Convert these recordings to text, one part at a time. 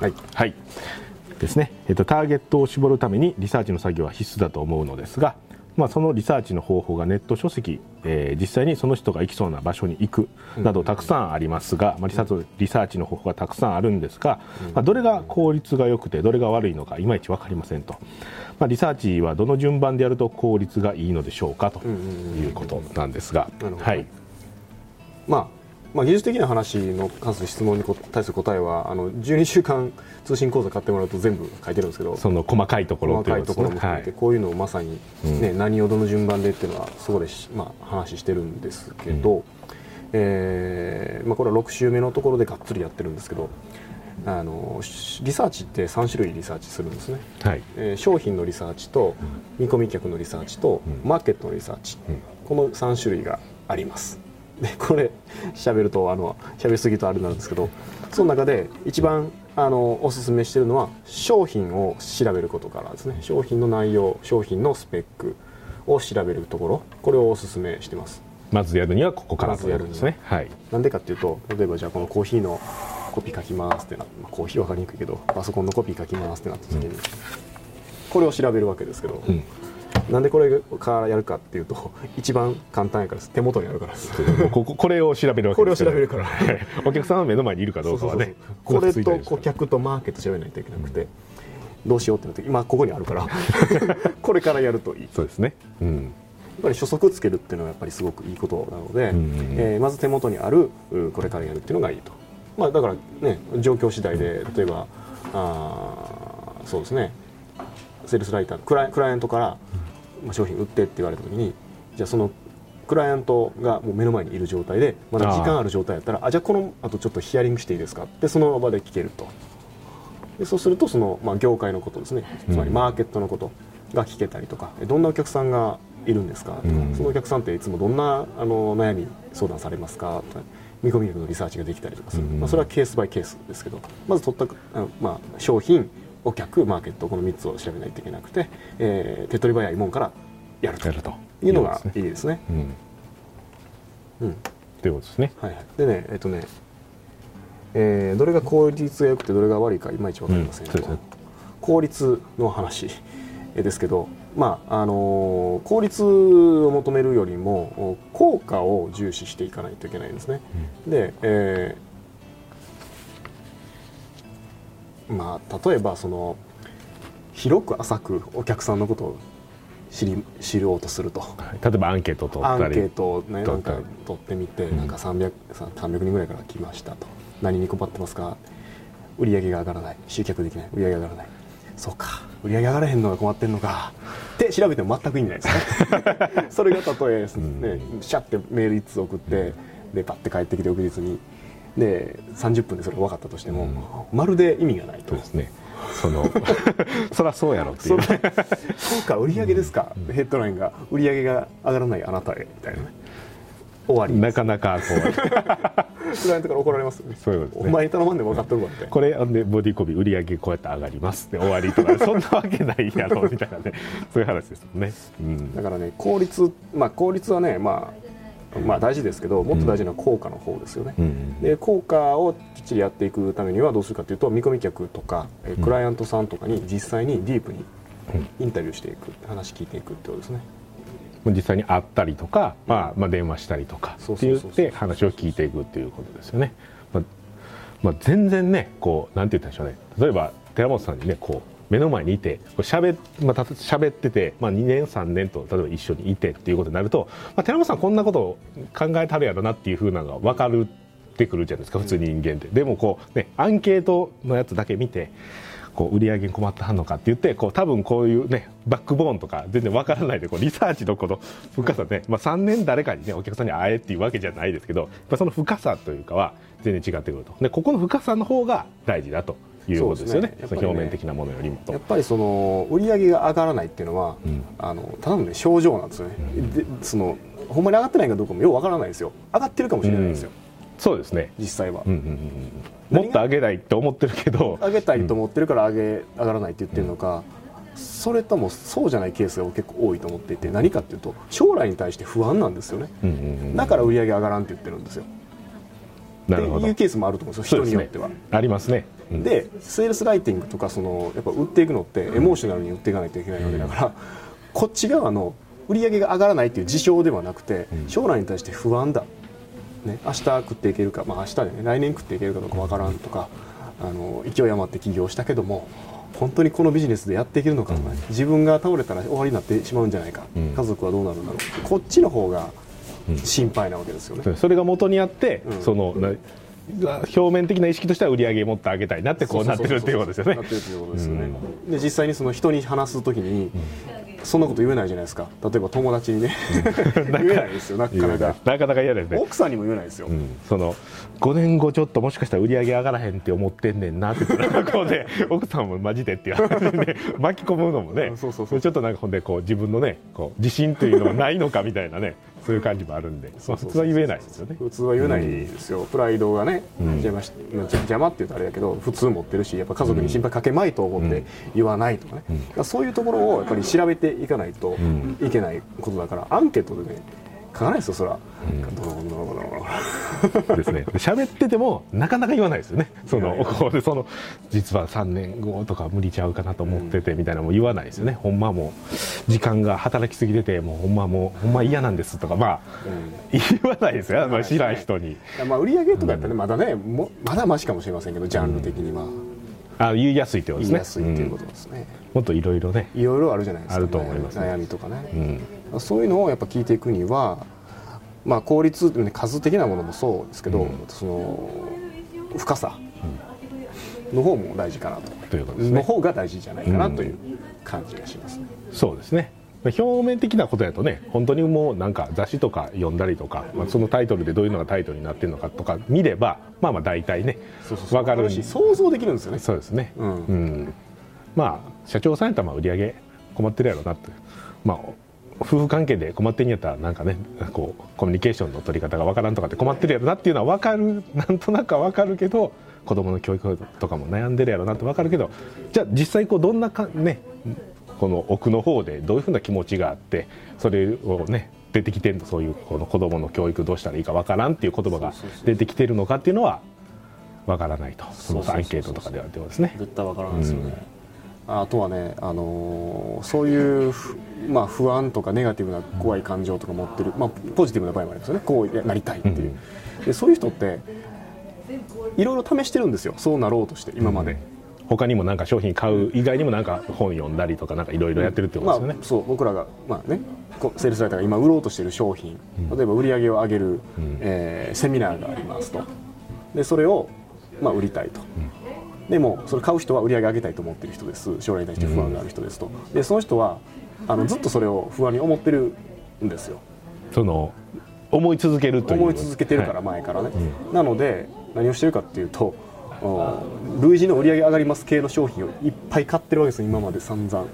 はい、はい。ですね。えっと、ターゲットを絞るためにリサーチの作業は必須だと思うのですが、まあ、そのリサーチの方法がネット書籍、えー実際にその人が行きそうな場所に行くなどたくさんありますが、まあ、リサーチリサーチの方法がたくさんあるんですが、まあ、どれが効率が良くてどれが悪いのかいまいち分かりませんと、まあ、リサーチはどの順番でやると効率がいいのでしょうかということなんですが、はい、まあ、まあ技術的な話の関する質問にこ対する答えはあの12週間通信講座買ってもらうと全部書いてるんですけどその細かいところ細かいところも含めて、こういうのをまさに、ね何をどの順番でっていうのはそこでし、まあ、話してるんですけど、えーまあ、これは6週目のところでがっつりやってるんですけどあのしリサーチって3種類リサーチするんですね、はい。えー商品のリサーチと見込み客のリサーチとマーケットのリサーチ、この3種類がありますでこれ喋るとあの喋りすぎるとあれなんですけどその中で一番あのおすすめしてるのは商品を調べることからですね。商品の内容商品のスペックを調べるところ。これをおすすめしてます。まずやるにはここからまずとやるにはですね。は。い。なんでかっていうと例えばじゃあこのコーヒーのコピー書きますってなって、まあコーヒー分かりにくいけどパソコンのコピー書きますってなった時に、これを調べるわけですけど、んなんでこれからやるかっていうと 一番簡単やからです手元にあるから。こここれを調べるわけですこれを調べるから。はい。お客さんは目の前にいるかどうかはねこれと顧客とマーケット調べないといけなくて、どうしようってなって今ここにあるから これからやるといい。そうですね。うん。やっぱり初速つけるっていうのはやっぱりすごくいいことなので、うんうんうん。えーまず手元にあるうこれからやるっていうのがいいと、まあ、だからね状況次第で例えばあーそうですね。セールスライタークライクライアントから、まあ、商品売ってって言われた時にじゃあそのクライアントがもう目の前にいる状態でまだ時間ある状態やったらあじゃあこのあとちょっとヒアリングしていいですか？ってその場で聞けると。でそうするとその、まあ、業界のことですね。つまりマーケットのことが聞けたりとか、えどんなお客さんがいるんですか？とか、うん。そのお客さんっていつもどんなあの悩み相談されますか？とか見込み客のリサーチができたりとかする、うん。まあ、それはケースバイケースですけどまず取ったまあ、商品お客マーケットこの3つを調べないといけなくて、えー手っ取り早いもんからやると。いうのがいいですね。うん。うん。ということですね。はいはい、でねえっとね、えーどれが効率が良くてどれが悪いかいまいち分かりませんが、うんそうですね。効率の話えですけど、まああのー効率を求めるよりもお効果を重視していかないといけないんですね。で、えーまあ、例えばその広く浅くお客さんのことを知り知ろうとすると。はい。例えばアンケートを取ったり。アンケートをねなんか取ってみて、うん。なんか300さ300人ぐらいから来ましたと。何に困ってますか？売り上げが上がらない。集客できない。売り上げが上がらない。そうか。売り上げ上がらへんのが困ってんのか。って調べても全く意味ないですね。それがたとえ、ね、シャッてメール1通送ってでパッて帰ってきて翌日にで30分でそれが分かったとしても、まるで意味がないと。そうですね。その そりゃそうやろっていそうそうか売り上げですか、ヘッドラインが売り上げが上がらないあなたへみたいなね。終わり。なかなかこう。クライアントから怒られます。よねそういうことですね。お前頼まんで分かっとるわって。これあんでボディコピー売り上げこうやって上がりますで終わりとかそんなわけないやろみたいなね。そういう話ですもんね、うん。だからね効率まあ効率はねまあまあ大事ですけどもっと大事なのは効果の方ですよね、うん。で効果をきっちりやっていくためにはどうするかというと見込み客とかえークライアントさんとかに実際にディープにインタビューしていく話聞いていくってことですね。実際に会ったりとか、まあ、まあ電話したりとかって言って話を聞いていくっていうことですよね、まあまあ、全然ねこうなんて言ったんでしょうね。例えば寺本さんにねこう目の前にいてこうしゃべ,、まあ、た喋ってて、まあ、2年3年と例えば一緒にいてっていうことになると、まあ、寺本さんこんなことを考えたるやろなっていうふうなのが分かるってくるじゃないですか普通に人間って、でもこうねアンケートのやつだけ見てこう売り上げに困ってはんのかって言ってこう多分こういうねバックボーンとか全然わからないでこうリサーチのこの深さね、まあ、3年誰かにねお客さんに会えっていうわけじゃないですけどその深さというかは全然違ってくると。でここの深さの方が大事だということですよね。ね。やっぱりね。その表面的なものよりもと。やっぱりその売り上げが上がらないっていうのは、うん。あのただのね症状なんですよね、でそのほんまに上がってないかどうかもようわからないですよ。上がってるかもしれないんですよ、そうですね、実際は、うんうんうんうん、もっと上げないって思ってるけど。上げたいと思ってるから上げ上がらないって言ってるのか、それともそうじゃないケースが結構多いと思っていて何かっていうと将来に対して不安なんですよね、うんうんうん。だから売り上げ上がらんって言ってるんですよっていうケースもあると思うんですよ人によっては、ありますね。うん。でセールスライティングとかそのやっぱ売っていくのってエモーショナルに売っていかないといけないわけだから、こっち側の売り上げが上がらないっていう事象ではなくて、うん。将来に対して不安だ、ね、明日食っていけるか、まあ、明日でね来年食っていけるかどうかわからんとかあの勢い余って起業したけども本当にこのビジネスでやっていけるのか、うん。自分が倒れたら終わりになってしまうんじゃないか、うん。家族はどうなるんだろう。こっちの方がうん心配なわけですよね。それが元にあって、うん。そのな表面的な意識としては売り上げもっと上げたいなってこうなってるっていうことですよね。で実際にその人に話すときに、そんなこと言えないじゃないですか。例えば友達にね。言えないですよなかなか。なかなか。嫌ですね。奥さんにも言えないですよ、うん、その5年後ちょっともしかしたら売り上げ上がらへんって思ってんねんなって言ったらこうで 奥さんもマジでっていう話で巻き込むのもね。ちょっとなんかほんでこう自分のねこう自信というのがないのかみたいなねそういう感じもあるんで、まあ、普通は言えないですよね。普通は言えないですよ、プライドがね、うん。邪魔しまあ邪邪魔って言うとあれだけど普通持ってるしやっぱ家族に心配かけまいと思って言わないとかね、うん。そういうところをやっぱり調べていかないとん。いけないことだからアンケートでね書かないですよそら、うのこうのこうのこうのですね。喋っててもなかなか言わないですよね。そのこうでその実は3年後とか無理ちゃうかなと思っててみたいなのも言わないですよね、ほんまもう時間が働きすぎててもうほんまもうほんま嫌なんですとか。まあうん。言わないですよ、まあ、知らん人に。まあ売り上げとかやったらねまだねもまだマシかもしれませんけどジャンル的には。あ言いやすいってこと言ですね。いやすいっていうことですね、うん。もっといろいろね、いろいろあるじゃないですか、ね、あると思いますね。悩みとかね、うんそういうのをやっぱ聞いていくには、まあ、効率、ね、数的なものもそうですけど、うん。その深さの方も大事かなと、ということですね。の方が大事じゃないかなという感じがします。ね。そうですね。表面的なことやとね本当にもうなんか雑誌とか読んだりとか、まあ、そのタイトルでどういうのがタイトルになってるのかとか見ればまあまあ大体ね分かるし想像できるんですよね。そうですね、うん。まあ社長さんやったらまあ売り上げ困ってるやろうなって。まあ夫婦関係で困ってんやったらなんかねこうコミュニケーションの取り方がわからんとかって困ってるやろなっていうのは分かるなんとなくは分かるけど子供の教育とかも悩んでるやろなって分かるけどじゃあ実際こうどんなかねこの奥の方でどういうふうな気持ちがあってそれをね出てきてるのそういうこの子供の教育どうしたらいいか分からんっていう言葉が出てきてるのかっていうのは分からないとそのアンケートとかではではですね。絶対わからないですよね。あとはね、あのーそういうふ、まあ、不安とかネガティブな怖い感情とか持ってる、まあ、ポジティブな場合もありますよね。こうなりたいっていう、でそういう人っていろいろ試してるんですよ。そうなろうとして今まで、他にもなんか商品買う以外にもなんか本読んだりとかなんかいろいろやってるってことですよね。まあ、。そう僕らが、まあね、セールスライターが今売ろうとしている商品、例えば売り上げを上げる、ん。えーセミナーがありますと。でそれを、まあ、売りたいと、でもそれ買う人は売り上げ上げたいと思っている人です。将来に対して不安がある人ですと。でその人はあのずっとそれを不安に思ってるんですよ。その思い続けるという。思い続けてるからはい。前からね、なので何をしてるかっていうとうん類似の売り上げ上がります系の商品をいっぱい買ってるわけですよ。今まで散々。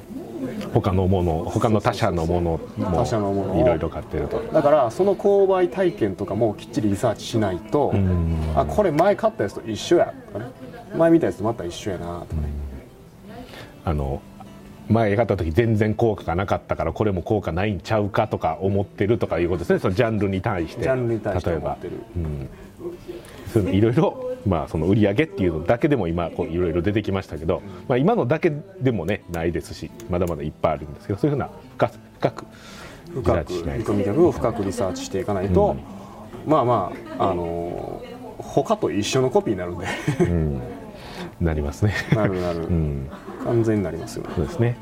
他のもの他の他社のものも他社のものを。いろいろ買ってると。だからその購買体験とかもきっちりリサーチしないと、ん。あこれ前買ったやつと一緒や。とかね前見たやつとまた一緒やなとかね、あの前買った時全然効果がなかったからこれも効果ないんちゃうかとか思ってるとかいうことですね。そのジャンルに対して。ジャンルに対して例えば。うん。いうのいろいろまあその売り上げっていうのだけでも今こういろいろ出てきましたけど、まあ、今のだけでもねないですしまだまだいっぱいあるんですけどそういうふうな深深く深く見込み客を深くリサーチしていかないと、まあまああのー他と一緒のコピーになるんで。うんなりますね。なるなる、うん。完全になりますよね。そうですね。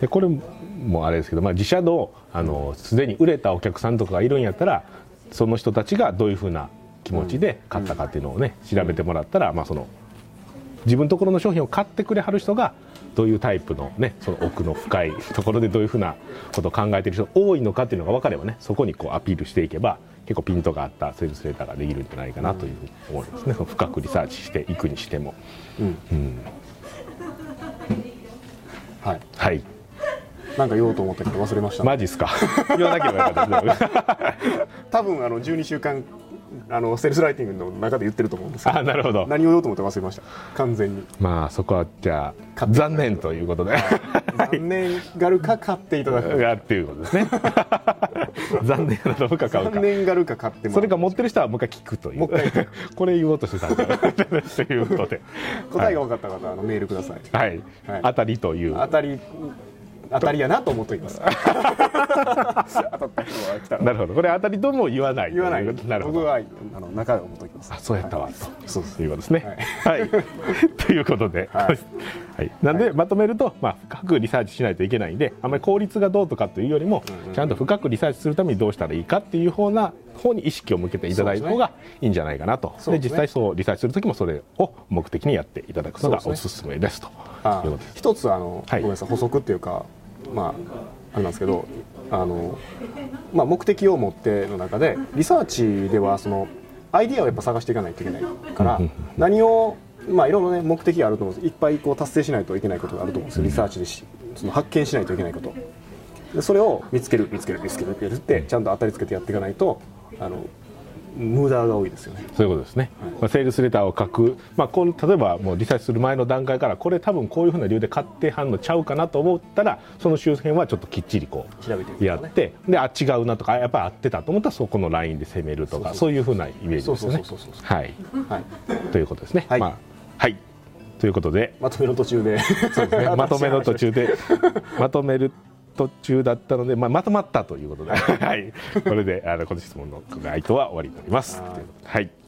でこれもあれですけど、まあ、自社のあのすでに売れたお客さんとかがいるんやったらその人たちがどういうふうな気持ちで買ったかっていうのをね、調べてもらったら、まあ、その自分のところの商品を買ってくれはる人がどういうタイプの,、ね、その奥の深いところでどういうふうなことを考えている人が多いのかっていうのが分かればねそこにこうアピールしていけば結構ピントがあったセールスレーターができるんじゃないかなというふうに思いますね、その深くリサーチしていくにしても。うん。うんはい。はい。なんか言おうと思ったけど忘れました、マジっすか？言わなければよかった多分あの12週間あのセールスライティングの中で言ってると思うんですけどあなるほど。何を言おうと思って忘れました？完全に。まあそこはじゃあ残念ということで。残念がるか買っていただく。がっていうことですね。残念なのか買うか。残念がるか買ってそれか持ってる人はもう一回聞くという。もう一回これ言おうとしてたんだ。ということで。答えが分かった方はあのメールください。はい、はい。当たりという。当たり当たりやなと思っておきます。なるほど。これ当たりとも言わない言わない。なるほど。僕はあの中で思っておきます。あそうやったわ、はい。とそう。ですいうことですね。はい、ということで、はい。はい。なんで、まとめると、まあ、深くリサーチしないといけないんであまり効率がどうとかというよりも、ちゃんと深くリサーチするためにどうしたらいいかっていう方な方に意識を向けていただいた方がいいんじゃないかなと。で、実際そうリサーチする時もそれを目的にやっていただくのがおすすすめですと。一つあの、はいごめんなさい補足っていうかまああれなんですけどあの、まあ、目的を持っての中でリサーチではそのアイディアをやっぱ探していかないといけないから何をまあいろいろね目的があると思うんです。いっぱいこう達成しないといけないことがあると思うんですよ。リサーチでしその発見しないといけないこと。でそれを見つける見つける見つける見つけるってちゃんと当たりつけてやっていかないとあの無駄が多いですよね。そういうことですね、まあ、セールスレターを書く、まあ、この例えばもうリサーチする前の段階からこれ多分こういうふうな理由で買ってはんのちゃうかなと思ったらその周辺はちょっときっちりこう調べてやってであ違うなとかやっぱり合ってたと思ったらそこのラインで攻めるとかそういうふうなイメージですよねはいはいということですねはいまあはいということでまとめの途中でねまとめの途中でまとめる途中だったので、まあ、まとまったということで、はい、これであのこの質問の回答は終わりになります。はいはい